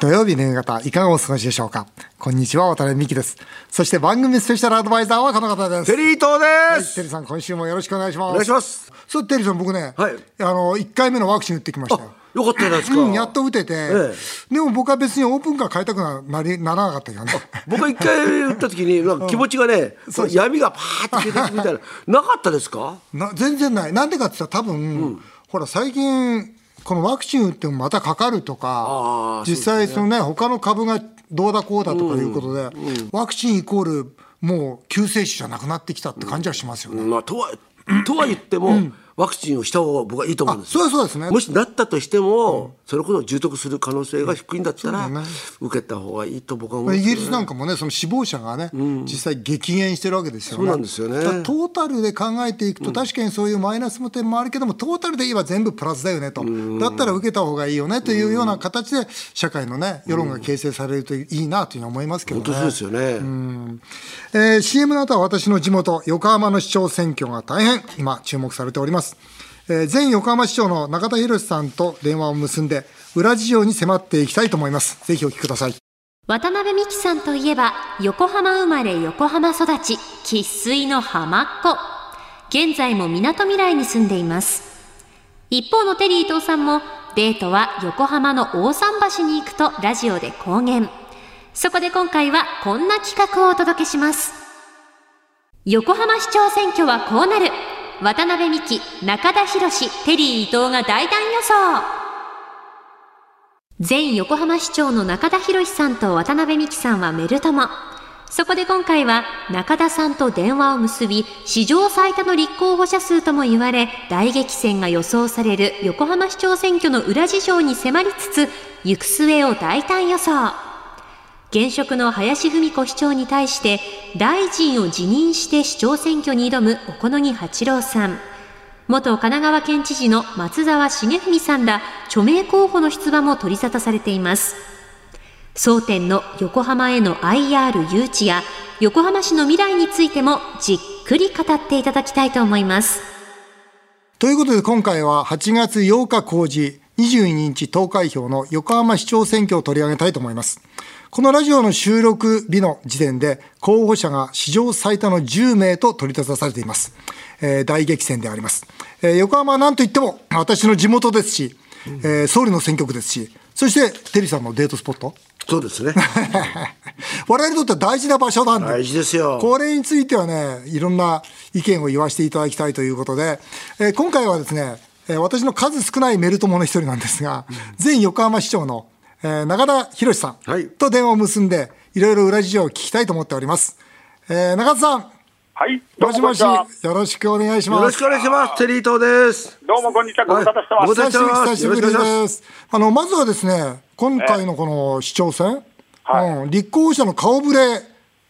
土曜日の夕方、いかがお過ごしでしょうか？こんにちは、渡辺美希です。そして番組スペシャルアドバイザーはこの方です。テリー東はい、です、テリーさん、今週もよろしくお願いします。お願いします。そう、テリーさん、僕ね、はいあの、1回目のワクチン打ってきましたよ。よかったじゃないですか。うん、やっと打てて、えでも僕は別にオープンカー買いたくななりならなかったけどね。僕が一回打った時に、なんか気持ちがね、闇がパーって消えていくみたいな、なかったですか？な全然ない。なんでかって言ったら多分、ほら、最近、このワクチン打ってもまたかかるとか実際そのね、他の株がどうだこうだとかいうことで、ワクチンイコール、もう救世主じゃなくなってきたって感じはしますよね。まあ、とは、とは言っても、ワクチンをした方が僕はいいと思うんですよ。そうそうですね。もしなったとしても、それこそ重篤する可能性が低いんだったら、受けた方がいいと僕は思うんですよイギリスなんかもね、その死亡者がね、実際激減してるわけですよね。そうなんですよねトータルで考えていくと、確かにそういうマイナスの点もあるけども、トータルで言えば全部プラスだよねと。だったら受けた方がいいよねというような形で、社会のね、世論が形成されるといいなというふうに思いますけどね。本当そうですよね。えー CM の後は私の地元、横浜の市長選挙が大変今注目されております。えー前横浜市長の中田博さんと電話を結んで、裏事情に迫っていきたいと思います。ぜひお聞きください。渡辺美樹さんといえば、横浜生まれ横浜育ち、生粋の浜っ子。現在も港未来に住んでいます。一方のテリー伊藤さんも、デートは横浜の大桟橋に行くとラジオで公言。そこで今回はこんな企画をお届けします。横浜市長選挙はこうなる。渡辺美樹、中田博テリー伊藤が大胆予想。前横浜市長の中田博さんと渡辺美樹さんはメル友。そこで今回は中田さんと電話を結び、史上最多の立候補者数とも言われ、大激戦が予想される横浜市長選挙の裏事情に迫りつつ、行く末を大胆予想。現職の林文子市長に対して、大臣を辞任して市長選挙に挑む小此木八郎さん。元神奈川県知事の松沢茂文さんら著名候補の出馬も取り沙汰されています。争点の横浜への IR 誘致や横浜市の未来についてもじっくり語っていただきたいと思います。ということで今回は8月8日公示、22日投開票の横浜市長選挙を取り上げたいと思います。このラジオの収録日の時点で候補者が史上最多の10名と取り沙汰されています。えー大激戦であります。えー横浜は何といっても私の地元ですし、えー総理の選挙区ですし、そしてテリーさんのデートスポット。そうですね。我々にとっては大事な場所なんで。大事ですよ。これについてはね、いろんな意見を言わせていただきたいということで、えー今回はですね、えー私の数少ないメル友の一人なんですが、前横浜市長の、えー中田博さんはいと電話を結んで、いろいろ裏事情を聞きたいと思っております。えー中田さん、はい、どもしもし、うもこんにちは。よろしくお願いします。よろしくお願いします。テリー東です。どうもこんにちは。ご無沙汰してます。久しぶりです。あの、まずはですね、今回のこの市長選、はいうん、立候補者の顔ぶれ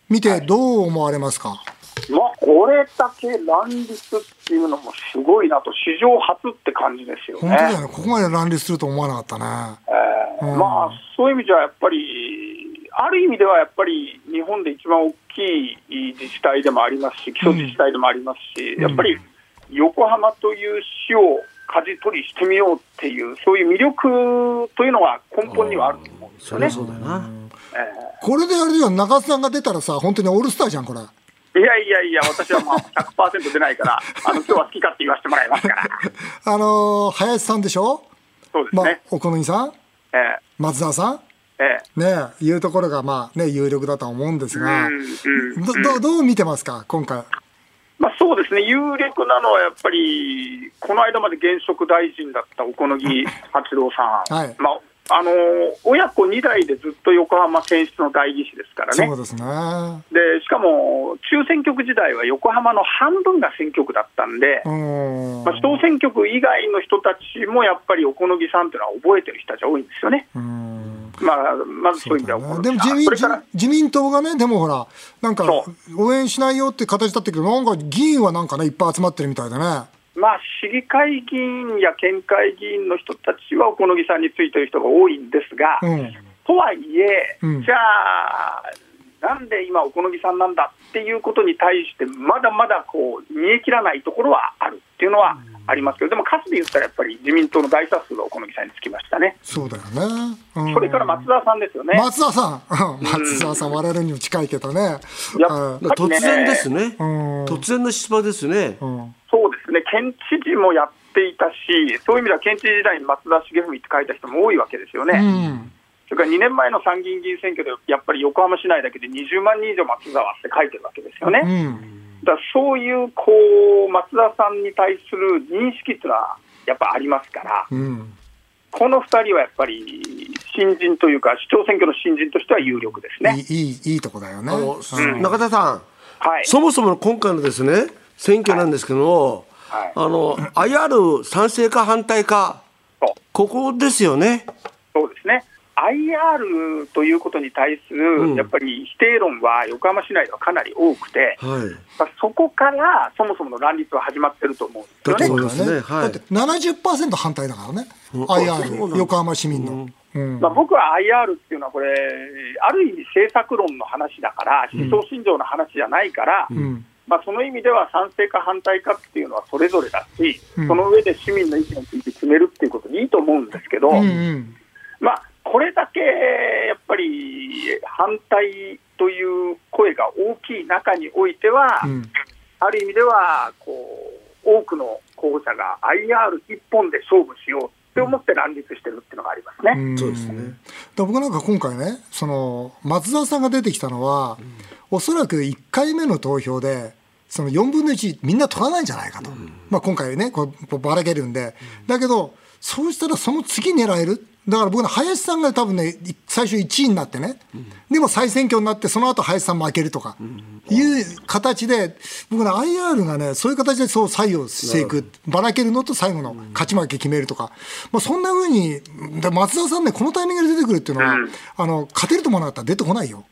見てどう思われますか、まあ、これだけ乱立っていうのもすごいなと、史上初って感じですよね。本当だよね、ここまで乱立すると思わなかったね。えーまあ、そういう意味じゃやっぱり、ある意味ではやっぱり日本で一番大きい自治体でもありますし、基礎自治体でもありますし、やっぱり横浜という市を舵取りしてみようっていう、そういう魅力というのが根本にはあると思うんですよねそ。そうだな。これであれじゃん、中津さんが出たらさ、本当にオールスターじゃん、これ。いやいやいや、私はまあ100%出ないから、あの今日は好き勝手言わせてもらいますから、あのー林さんでしょ？まあそうですね、、お好みさん？ええ。松沢さん？ええ。ねえ、いうところが、まあね、有力だとは思うんですが、うんうんど、どう、どう見てますか、今回？まあ、そうですね、有力なのはやっぱり、この間まで現職大臣だった小此木八郎さん、はい。まああの親子2代でずっと横浜選出の代議士ですからねそう、ですね。でしかも中選挙区時代は横浜の半分が選挙区だったんで、ん。まあ、小選挙区以外の人たちもやっぱり小此木さんっていうのは覚えてる人たちが多いんですよね。まあ、まずそういう意味ではねでも自民自民党がね、でもほら、なんかそ応援しないよって形だったけど、なんか議員はなんかね、いっぱい集まってるみたいだね。まあ、市議会議員や県会議員の人たちは小此木さんについてる人が多いんですが、うん。とはいえ、うんじゃあ、なんで今、小此木さんなんだっていうことに対して、まだまだこう見え切らないところはあるっていうのはありますけど、でも数で言ったらやっぱり自民党の大多数が小此木さんにつきましたね。そうだよね。うんそれから松田さんですよね。松田さん、うん松田さん、我々にも近いけどね。やっうんぱりね突然ですね、うん突然の出馬ですね、ね、県知事もやっていたし、そういう意味では県知事時代に松田茂文って書いた人も多いわけですよね。うんそれから2年前の参議院議員選挙で、やっぱり横浜市内だけで20万人以上松沢って書いてるわけですよね。うんだからそういうこう松田さんに対する認識っていうのはやっぱありますから、うんこの2人はやっぱり新人というか、市長選挙の新人としては有力ですね。いいいいいいとこだよね。うん中田さん、はい、そもそもの今回のですね選挙なんですけども、はいあの IR 賛成か反対かここですよね。そうですね。IR ということに対する、うんやっぱり否定論は横浜市内ではかなり多くて、はい。まあそこからそもそもの乱立は始まってると思うんですよね。そうですねはいだって70%反対だからね。そうなん IR、だ横浜市民の。うんまあ、僕は IR っていうのは、これ、ある意味政策論の話だから、思想信条の話じゃないから、うんまあ、その意味では賛成か反対かっていうのはそれぞれだし、うん。その上で市民の意見について決めるっていうことでいいと思うんですけど、うんうん。まあ、これだけやっぱり反対という声が大きい中においては、うん。ある意味ではこう多くの候補者が IR 一本で勝負しようって思って乱立してるっていうのがありますね。ん。そうですね。僕なんか今回ね、その松田さんが出てきたのは、おそらく1回目の投票で、その4分の1、みんな取らないんじゃないかと、まあ、今回ね、こうこうばらけるんで、だけど、そうしたらその次狙える、だから僕の林さんが多分ね、い最初1位になってね、でも再選挙になって、その後林さん負けるとかいう形で、僕の IR がね、そういう形でそう採用していく、ばらけるのと最後の勝ち負け決めるとか、まあ、そんなふうに、で松田さんね、このタイミングで出てくるっていうのは、うんあの勝てると思わなかったら出てこないよ。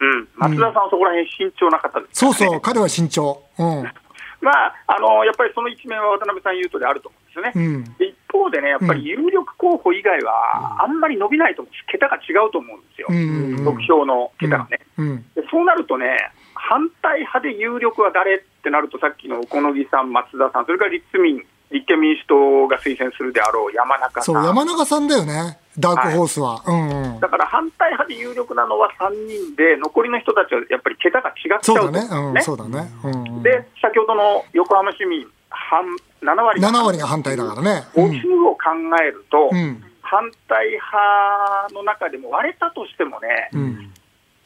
うん、松田さんはそこら辺慎重な方ですね、そうそう、彼は慎重。うん。まあ、あのやっぱりその一面は渡辺さん言うとりあると思うんですよね。うん。方でね、やっぱり有力候補以外はあんまり伸びないと思うんです、桁が違うと思うんですよ、うんうんうん得票の桁がね。うん。でそうなるとね、反対派で有力は誰ってなると、さっきの小野木さん、松田さん、それから立民、立憲民主党が推薦するであろう山中さん。そう、山中さんだよね。ダークホースは。うんうん。だから反対派で有力なのは3人で、残りの人たちはやっぱり桁が違っちゃうとそうだ。ねうん、そうだね。うんうん。で、先ほどの横浜市民、半7割7割が反対だからね。う母ん数を考えると、うん。反対派の中でも割れたとしてもね、うん。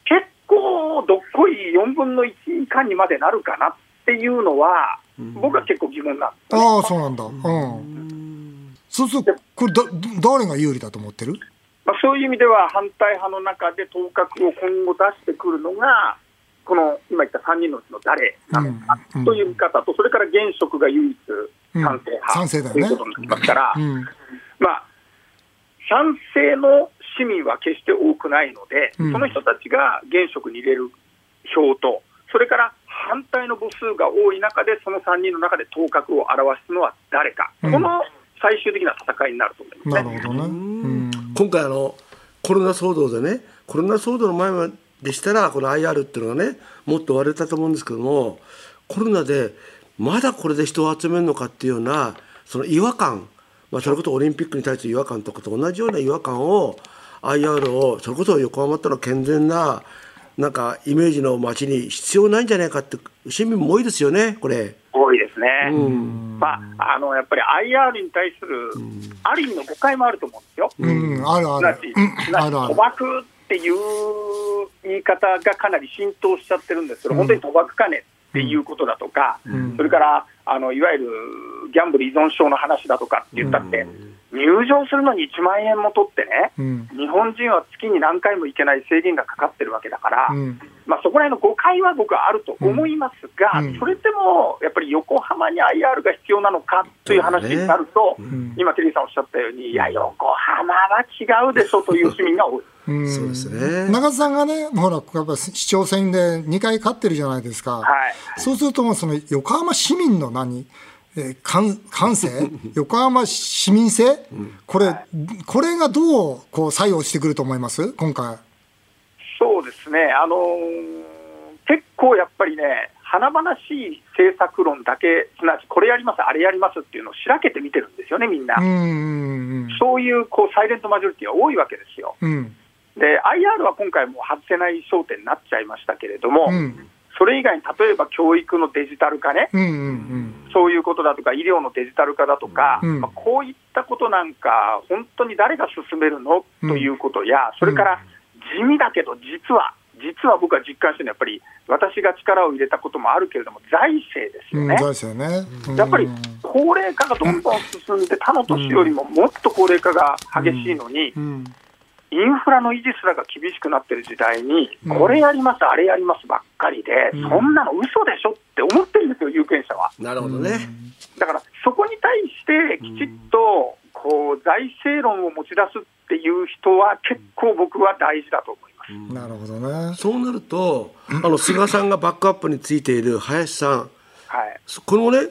結構どっこい4分の1以下にまでなるかなっていうのは、僕は結構疑問なんですよね。ああ、そうなんだ。うん。そうすると、これだ、誰が有利だと思ってる？まあ、そういう意味では反対派の中で当確を今後出してくるのが、この今言った3人のうちの誰なのかうんという見方と、それから現職が唯一うん賛成派、賛成だよねということになりますから、うん。まあ、賛成の市民は決して多くないので、うんその人たちが現職に入れる票と、それから反対の母数が多い中で、その3人の中で当確を表すのは誰か、うんこの最終的な戦いになると思いますね。なるほどね。うん。今回あのコロナ騒動でねコロナ騒動の前までしたらこの IR っていうのがねもっと割れたと思うんですけどもコロナでまだこれで人を集めるのかっていうようなその違和感、まあ、それこそオリンピックに対する違和感とかと同じような違和感を IR をそれこそ横浜との健全ななんかイメージの街に必要ないんじゃないかって市民も多いですよねこれ。多いですね。うんまあ、あのやっぱり IR に対する、ある意味の誤解もあると思うんですよ。うん、あるあるすな賭。博っていう言い方がかなり浸透しちゃってるんですけど、本当に賭博かねっていうことだとか、んそれからあのいわゆるギャンブル依存症の話だとかって言ったって、入場するのに1万円も取ってね、うん。日本人は月に何回も行けない制限がかかってるわけだから、うん。まあ、そこら辺の誤解は僕はあると思いますが、うんそれでもやっぱり横浜に IR が必要なのかという話になると、ん今、テリーさんおっしゃったように、いや、横浜は違うでしょという市民が多い。うんそうですね。中田さんがね、ほら、やっぱ市長選で2回勝ってるじゃないですか。はい。そうすると、もうその横浜市民の何、えー感感性、横浜市民性、これ、これがどうこう作用してくると思います、今回。そうですね、あのー結構やっぱりね、華々しい政策論だけ、すなわちこれやります、あれやりますっていうのをしらけて見てるんですよね、みんな。うんうん。そういうこうサイレントマジョリティが多いわけですよ。うんで、IR は今回もう外せない焦点になっちゃいましたけれども、うん。それ以外に例えば教育のデジタル化ね、うんうんそういうことだとか、医療のデジタル化だとか、うん。まあ、こういったことなんか、本当に誰が進めるの？ということや、それから地味だけど、実は、実は僕は実感してるのは、やっぱり私が力を入れたこともあるけれども、財政ですうん。よね。そうですよね。うん。やっぱり高齢化がどんどん進んで、他の年よりももっと高齢化が激しいのに、うんインフラの維持すらが厳しくなってる時代に、うんこれやります、あれやりますばっかりで、うんそんなの嘘でしょって思ってるんですよ、有権者は。なるほどね。だからそこに対してきちっとこう財政論を持ち出すっていう人は結構僕は大事だと思います。なるほどね。そうなると、あの菅さんがバックアップについている林さん、はい、そこのね、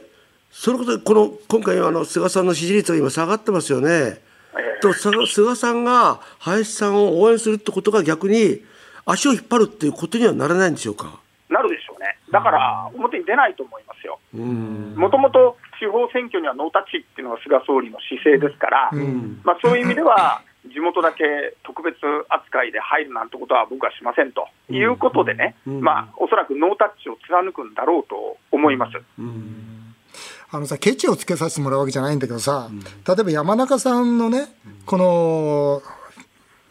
それこそこの今回あの菅さんの支持率が今下がってますよね。えと菅菅さんが林さんを応援するってことが逆に足を引っ張るっていうことにはならないんでしょうか？ーなるでしょうね。だから表に出ないと思いますよ。うん。もともと地方選挙にはノータッチっていうのが菅総理の姿勢ですから、んまあ、そういう意味では、地元だけ特別扱いで入るなんてことは僕はしませんということでね、うんまあ、おそらくノータッチを貫くんだろうと思います。あのさ、ケチをつけさせてもらうわけじゃないんだけどさ、例えば山中さんのね、この、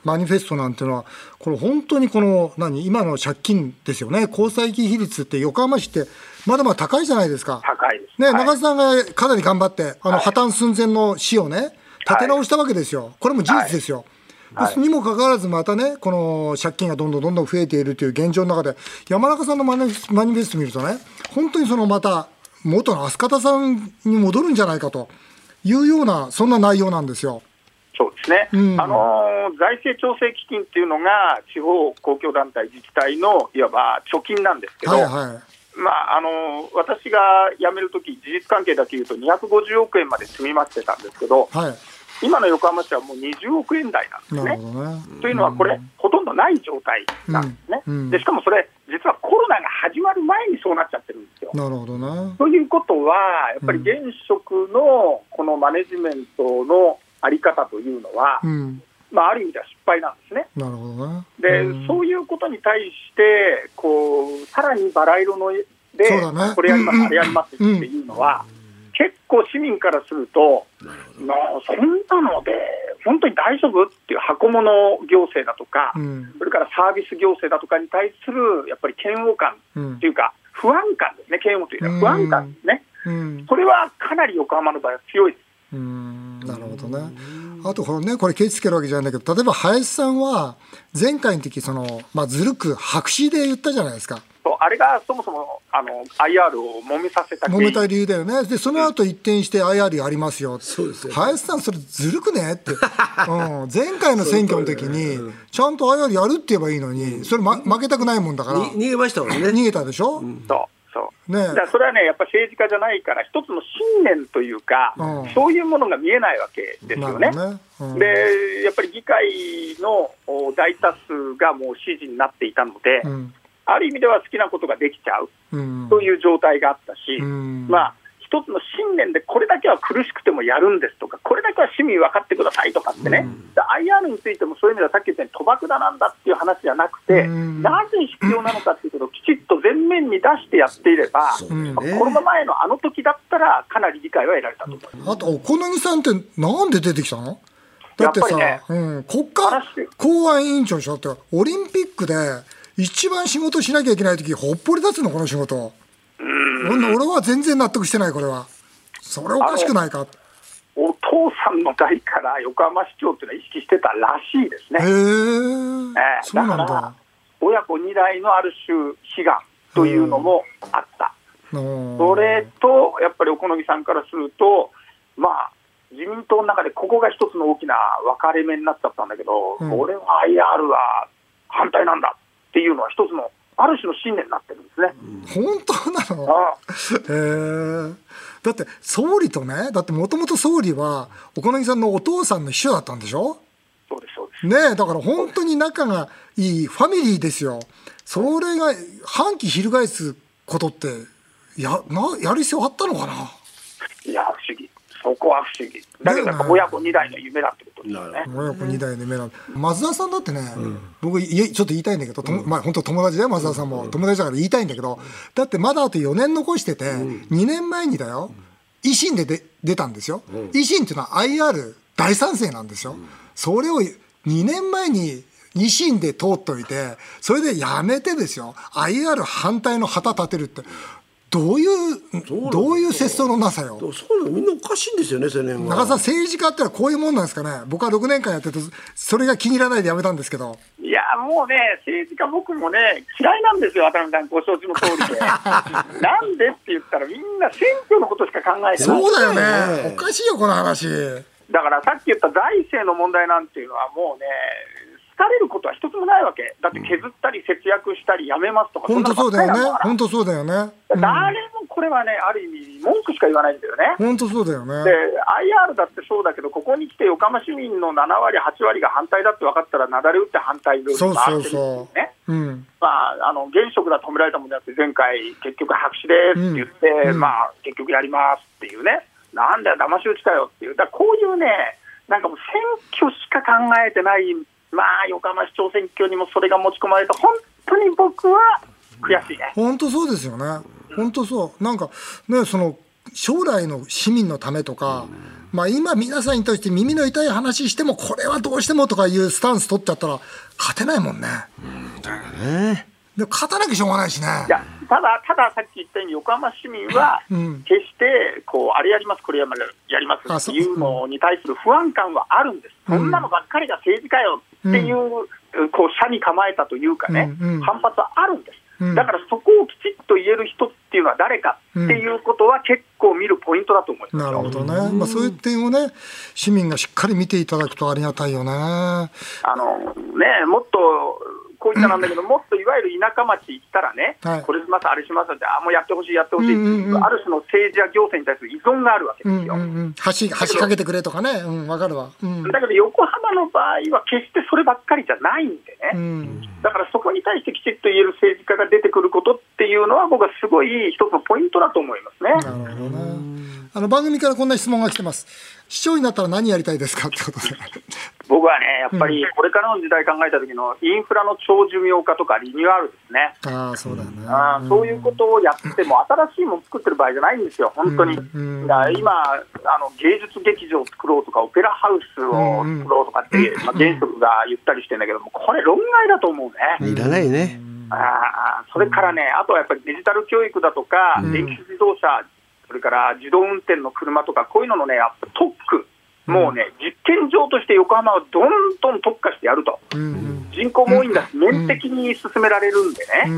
マニフェストなんていうのは、これ本当にこの、何、今の借金ですよね、交際金比率って横浜市って、まだまだ高いじゃないですか。高い。ね、はい中津さんがかなり頑張って、あの、破綻寸前の市をね、立て直したわけですよ。これも事実ですよ。はいにもかかわらず、またね、この借金がどんどんどんどん増えているという現状の中で、山中さんのマニフェマニフェスト見るとね、本当にそのまた、元の飛鳥田さんに戻るんじゃないかというような、そんな内容なんですよ。そうですね、うんあのー財政調整基金っていうのが、地方公共団体、自治体のいわば貯金なんですけど、はいはまああのー私が辞めるとき、事実関係だけ言うと、250億円まで積み増してたんですけど、い。はい。今の横浜市はもう20億円台なんですね。ね。というのは、これ、ほとんどない状態なんですね、うんうんでしかもそれ、実はコロナが始まる前にそうなっちゃってるんですよ。なるほどね。ということは、やっぱり現職のこのマネジメントのあり方というのは、うん。まあ、ある意味では失敗なんですね。なるほどね。で、うんそういうことに対して、こう、さらにバラ色ので、ねこれやります、うんあれやりますっていうのは、結構市民からすると、まあ、そんなので、本当に大丈夫っていう箱物行政だとか、うん。それからサービス行政だとかに対する、やっぱり嫌悪感うんっていうか、不安感ですね、嫌悪というのは不安感ですね。うん。これはかなり横浜の場合は強いです。うんなるほどね。あとこのね、これケチつけるわけじゃないんだけど、例えば林さんは、前回の時その、まあ、ずるく白紙で言ったじゃないですか。あれがそもそもあの IR を揉めさせた揉めた理由だよね。で、その後一転して IR やりますよ。そうですよ。林さん、それずるくね？って。うん、前回の選挙の時に、ちゃんと IR やるって言えばいいのに、それ、ま、負けたくないもんだから、に逃げましたもんね。逃げたでしょ、そうそう。ね。だそれはね、やっぱ政治家じゃないから、一つの信念というか、うん。そういうものが見えないわけですよね。なるほどね。うん。で、やっぱり議会のお大多数がもう支持になっていたので、うん。ある意味では好きなことができちゃう。うん。という状態があったし、うん。まあ、一つの信念でこれだけは苦しくてもやるんですとか、これだけは市民分かってくださいとかってね、で IR についてもそういう意味ではさっき言ったように賭博だなんだっていう話じゃなくて、うん。なぜ必要なのかっていうことをきちっと前面に出してやっていれば、そうまあコロナ前のあの時だったら、かなり理解は得られたと思います。あと、お好みさんってなんで出てきたの？だってさ、やっぱうん、国家公安委員長でしょだって、オリンピックで一番仕事しなきゃいけないとき、ほっぽり立つの、この仕事。うん、俺は全然納得してない、これは。それおかしくないか？お父さんの代から横浜市長っていうのは意識してたらしいですね。へえ、ええそうなんだだから。親子2代のある種悲願というのもあった。うんそれと、やっぱりお好みさんからすると、まあ、自民党の中でここが一つの大きな分かれ目になっちゃったんだけど、うん俺は IR は反対なんだっていうのは一つの、ある種の信念になってるんですね。本当なの？あえだって総理とねだってもともと総理はお好みさんのお父さんの秘書だったんでしょ？そうです、そうです。ねえだから本当に仲がいいファミリーですよそれが反旗翻すことってやなやる必要あったのかな？いや。そこは不思議。だけど、親子2代の夢だってことですよね。親子2代の夢なん。松田さんだってね、僕いえちょっと言いたいんだけど、ともまあ本当友達だよ松田さんも、友達だから言いたいんだけどだってまだあと4年残してて、2年前にだよ維新でで出たんですよ、維新っていうのは IR 大賛成なんですよ、それを2年前に維新で通っといてそれでやめてですよ。IR 反対の旗立てるってどういうどういう節操のなさよそうなのみんなおかしいんですよね、青年は。中田さん、政治家ってのはこういうもんなんですかね、僕は6年間やってて、それが気に入らないでやめたんですけど、いや、もうね、政治家、僕もね、嫌いなんですよ、渡辺さん、ご承知の通りで。なんでって言ったら、みんな選挙のことしか考えてない。そうだよねね、おかしいよ、この話。だからさっき言った財政の問題なんていうのは、もうね、好かれることは一つもないわけ、だって削ったり節約したり、やめますとか、本当そうだよね本当そうだよね。うん誰もこれはね、ある意味、文句しか言わないんだよね。本当そうだよね。で、IR だってそうだけど、ここに来て横浜市民の7割、8割が反対だって分かったら、なだれ打って反対にそうそうそよね。う。うん。まあ、あの現職だと止められたもんであって、前回、結局白紙ですって言って、うんうんまあ、結局やりますっていうね、なんだよ、騙し討ちかよっていう、だこういうね、なんかもう選挙しか考えてない、まあ、横浜市長選挙にもそれが持ち込まれて、本当に僕は悔しいね。本当そうですよね。本当そう。なんか、ね、その、将来の市民のためとか、まあ今皆さんに対して耳の痛い話しても、これはどうしてもとかいうスタンス取っちゃったら、勝てないもんね。ねでも勝たなきゃしょうがないしね。いやただ、たださっき言ったように、横浜市民はうん決してこうあれやります、これややりますっていうのに対する不安感はあるんです、うんそんなのばっかりが政治かよっていう、こう社に構えたというかね、うんうん。反発はあるんです、うん。だからそこをきちっと言える人っていうのは誰かっていうことは、結構見るポイントだと思います。よなるほどね。まあそういう点をね、市民がしっかり見ていただくとありがたいよね。あのね、もっとこういったなんだけど、もっといわゆる田舎町行ったらね、はいこれします、あれしますって、あもうやってほしい、やってほしいう、うんうんうんある種の政治や行政に対する依存があるわけですよ。うんうんうん。橋、橋かけてくれとかね。うん、わかるわ。うん。だけど横浜の場合は決してそればっかりじゃないんでうね、ん。だからそこに対してきちっと言える政治家が出てくることっていうのは、僕はすごい一つのポイントだと思いますね。なるほどね。あの番組からこんな質問が来てます。市長になったら何やりたいですか？ってことで。僕はね、やっぱりこれからの時代考えた時のインフラの長寿命化とかリニューアルですね。ああ、そうだよね。そういうことをやっても、新しいもの作ってる場合じゃないんですよ、本当に。うんうんだから今あの、芸術劇場を作ろうとか、オペラハウスを作ろうとかって、まあ、現職が言ったりしてるんだけども、これ、論外だと思うね。いらないね。あーそれからね、あとはやっぱりデジタル教育だとか、電気自動車、それから自動運転の車とか、こういうののね、やっぱ特区、もうね、実験場として横浜はどんどん特化してやると。うん人口も多いんだし、面的に進められるんでね。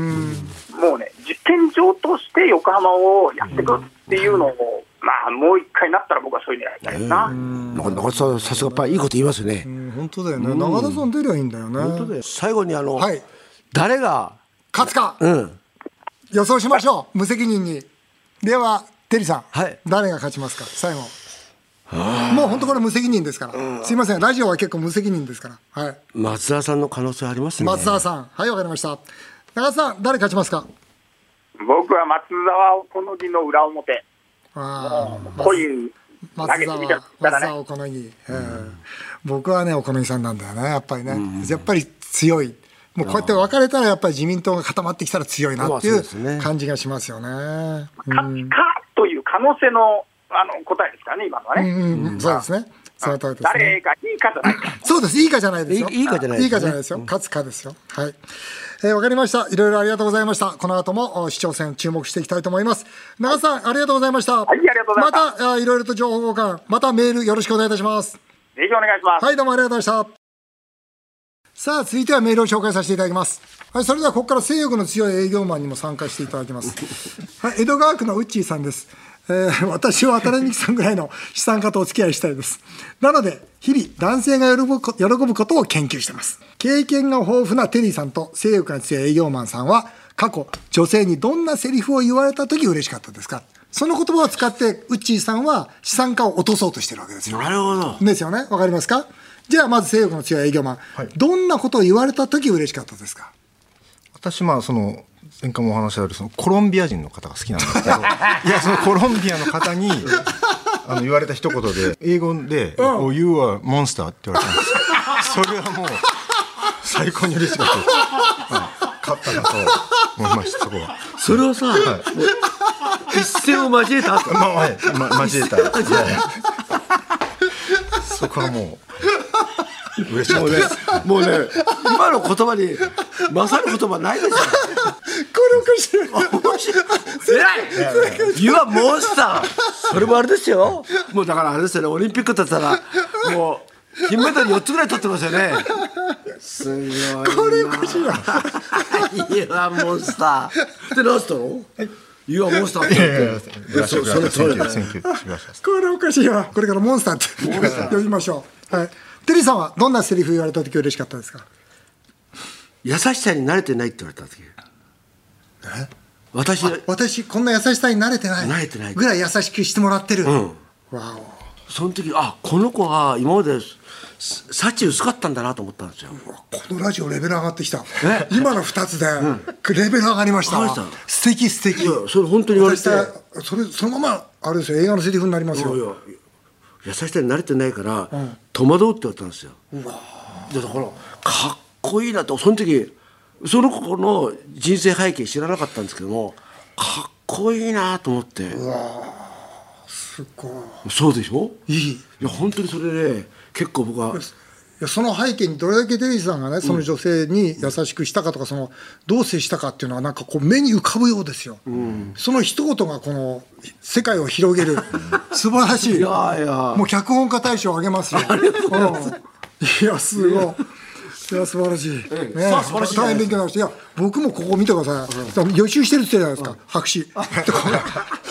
もうね、実験場として横浜をやっていくっていうのを、まあ、もう一回なったら僕はそういうのやりたいな。なんか中田さんさすがやっぱりいいこと言いますね。うん本当だよね。中田さん出りゃいいんだよね。最後にあの、はい。誰が、勝つかうん、予想しましょう。無責任に。では、テリーさん。はい誰が勝ちますか？最後。もう本当これ無責任ですから。すいません。ラジオは結構無責任ですから。はい。松田さんの可能性ありますね。松沢さん。はい、わかりました。中田さん、誰勝ちますか？僕は松沢お好みの裏表。ああ。コイン投松沢、げてみた松らね。沢お好み、えー僕はね、お好みさんなんだよね、やっぱりね、やっぱり強い、もうこうやって分かれたら、やっぱり自民党が固まってきたら強いなっていう感じがしますよね。う可能性のあの答えですからね、今のはうんね。うんうん、そうですね。その通りですね。誰がいいかじゃないか。そうです。いいかじゃないですよ。いいかじゃないですねいいかじゃないですよ。勝つかですよ。はい。えーわかりました。いろいろありがとうございました。この後もお市長選注目していきたいと思います。長瀬さん、ありがとうございました。はいありがとうございましたまた、あいろいろと情報交換、またメールよろしくお願いいたします。ぜひお願いします。はい、どうもありがとうございました。さあ、続いてはメールを紹介させていただきます。はい、それではここから性欲の強い営業マンにも参加していただきます。はい、江戸川区のウッチーさんです。えー私は渡辺美樹さんぐらいの資産家とお付き合いしたいです。なので、日々男性が喜ぶこ喜ぶことを研究しています。経験が豊富なテリーさんと性欲が強い営業マンさんは、過去、女性にどんなセリフを言われた時嬉しかったですか？その言葉を使って、ウッチーさんは資産家を落とそうとしてるわけですよ。なるほど。ですよね？わかりますか？じゃあ、まず性欲の強い営業マン。どんなことを言われた時嬉しかったですか？私まあその前回もお話あるそのコロンビア人の方が好きなんですけど いやそのコロンビアの方に あの言われた一言で英語で「Oh you are monster」って言われたんですよ。それはもう最高に嬉しかった。です、はい、勝ったなと思いましたそこは。それをさ、もう一戦を交えた後。まあ、はい、ま、交えた。そこはもう嬉しかもうねったです。もうね今の言葉に勝る言葉ないでしょこれおかしい。面白い偉い。You are monster それもあれですよ。もうだからあれですよね。オリンピックだったらもう金メダル4つぐらい取ってますよね。すごいな。これおかしいな。You are monster って何したの You are monster っていやいやいや言ってそその通りだ。ね Thank you しましたこれおかしいわ。これからモンスターって呼びましょう。はい。テリーさんはどんなセリフ言われた時嬉しかったですか？優しさに慣れてないって言われた時私私、こんな優しさに慣れてない。慣れてないぐらい優しくしてもらってる。んわお。その時あこの子は今まで幸薄かったんだなと思ったんですよこのラジオレベル上がってきた。今の二つで、レベル上がりました。素敵素敵。それ本当に言われてそれ、そのまま、あれですよ、映画のセリフになりますよ。や優しさに慣れてないから、戸惑うって言われたんですよでだからかっこいいなとその時その子の人生背景知らなかったんですけどもかっこいいなと思って。すごい。そうでしょ？いい。いや本当にそれね結構僕はいやその背景にどれだけテリーさんがねその女性に優しくしたかとかそのどう接したかっていうのはなんかこう目に浮かぶようですよ、その一言がこの世界を広げる。素晴らしい。いやいや。もう脚本家大賞あげますよ。うん。いやすごいいや素晴らしい、ね、さあ素晴らしい大変勉強になりました。いや僕もここ見てください、予習してるって言ってたじゃないですか、白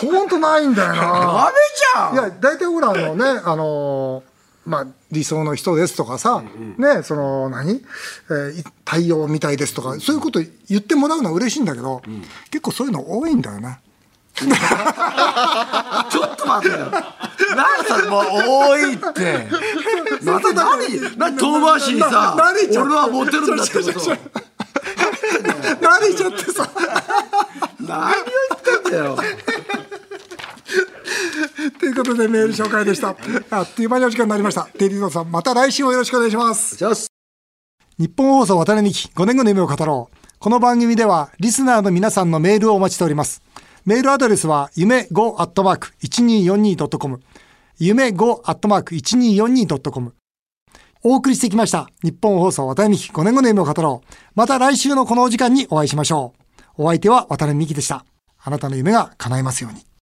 紙。本当ないんだよな。ダメじゃん。いや大体ほらあのねあのーまあ理想の人ですとかさ、ねその何、えーい太陽みたいですとかそういうこと言ってもらうのは嬉しいんだけど、結構そういうの多いんだよね。ちょっと待ってよ。何それもう多いってまた何何遠回しにさな何ちょ俺はモテるんだってこと慣れちゃってさ何を言ってんだよということでメール紹介でしたあっという間にお時間になりましたテリーゾさんまた来週もよろしくお願いします日本放送渡辺美希5年後の夢を語ろう。この番組ではリスナーの皆さんのメールをお待ちしております。メールアドレスは夢 5-1242.com 夢 5-1242.com お送りしてきました。日本放送渡辺美希5年後の夢を語ろう。また来週のこのお時間にお会いしましょう。お相手は渡辺美希でした。あなたの夢が叶いますように。